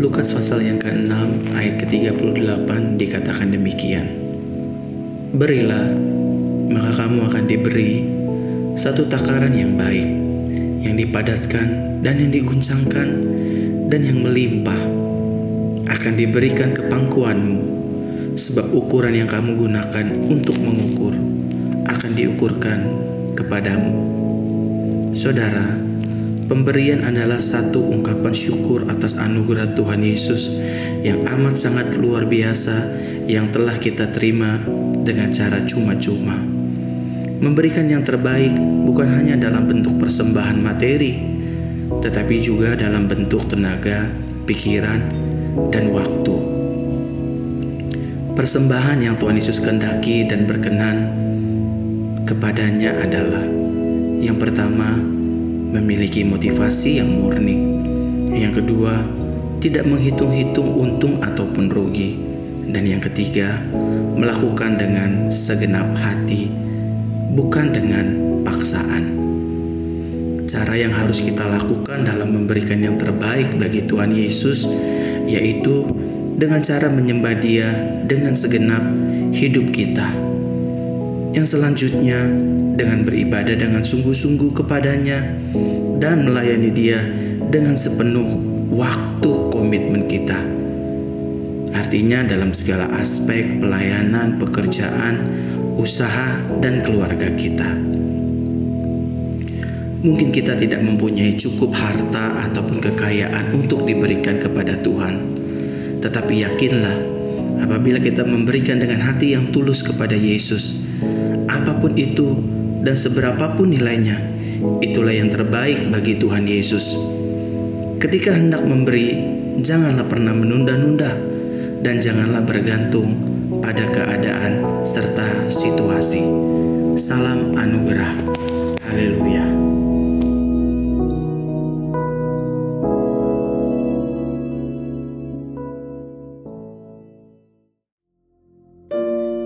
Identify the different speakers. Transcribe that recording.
Speaker 1: Lukas pasal yang ke-6 ayat ke-38 dikatakan demikian. Berilah, maka kamu akan diberi satu takaran yang baik, yang dipadatkan dan yang diguncangkan dan yang melimpah akan diberikan ke pangkuanmu, sebab ukuran yang kamu gunakan untuk mengukur akan diukurkan kepadamu. Saudara, Pemberian adalah satu ungkapan syukur atas anugerah Tuhan Yesus yang amat sangat luar biasa yang telah kita terima dengan cara cuma-cuma. Memberikan yang terbaik bukan hanya dalam bentuk persembahan materi, tetapi juga dalam bentuk tenaga, pikiran, dan waktu. Persembahan yang Tuhan Yesus kehendaki dan berkenan kepadanya adalah yang pertama, memiliki motivasi yang murni. Yang kedua, tidak menghitung-hitung untung ataupun rugi. Dan yang ketiga, melakukan dengan segenap hati, bukan dengan paksaan. Cara yang harus kita lakukan dalam memberikan yang terbaik bagi Tuhan Yesus yaitu dengan cara menyembah Dia dengan segenap hidup kita. Yang selanjutnya, dengan beribadah dengan sungguh-sungguh kepadanya dan melayani Dia dengan sepenuh waktu komitmen kita. Artinya, dalam segala aspek pelayanan, pekerjaan, usaha, dan keluarga kita. Mungkin kita tidak mempunyai cukup harta ataupun kekayaan untuk diberikan kepada Tuhan, tetapi yakinlah, apabila kita memberikan dengan hati yang tulus kepada Yesus, apa pun itu dan seberapapun nilainya, itulah yang terbaik bagi Tuhan Yesus. Ketika hendak memberi, janganlah pernah menunda-nunda dan janganlah bergantung pada keadaan serta situasi. Salam anugerah.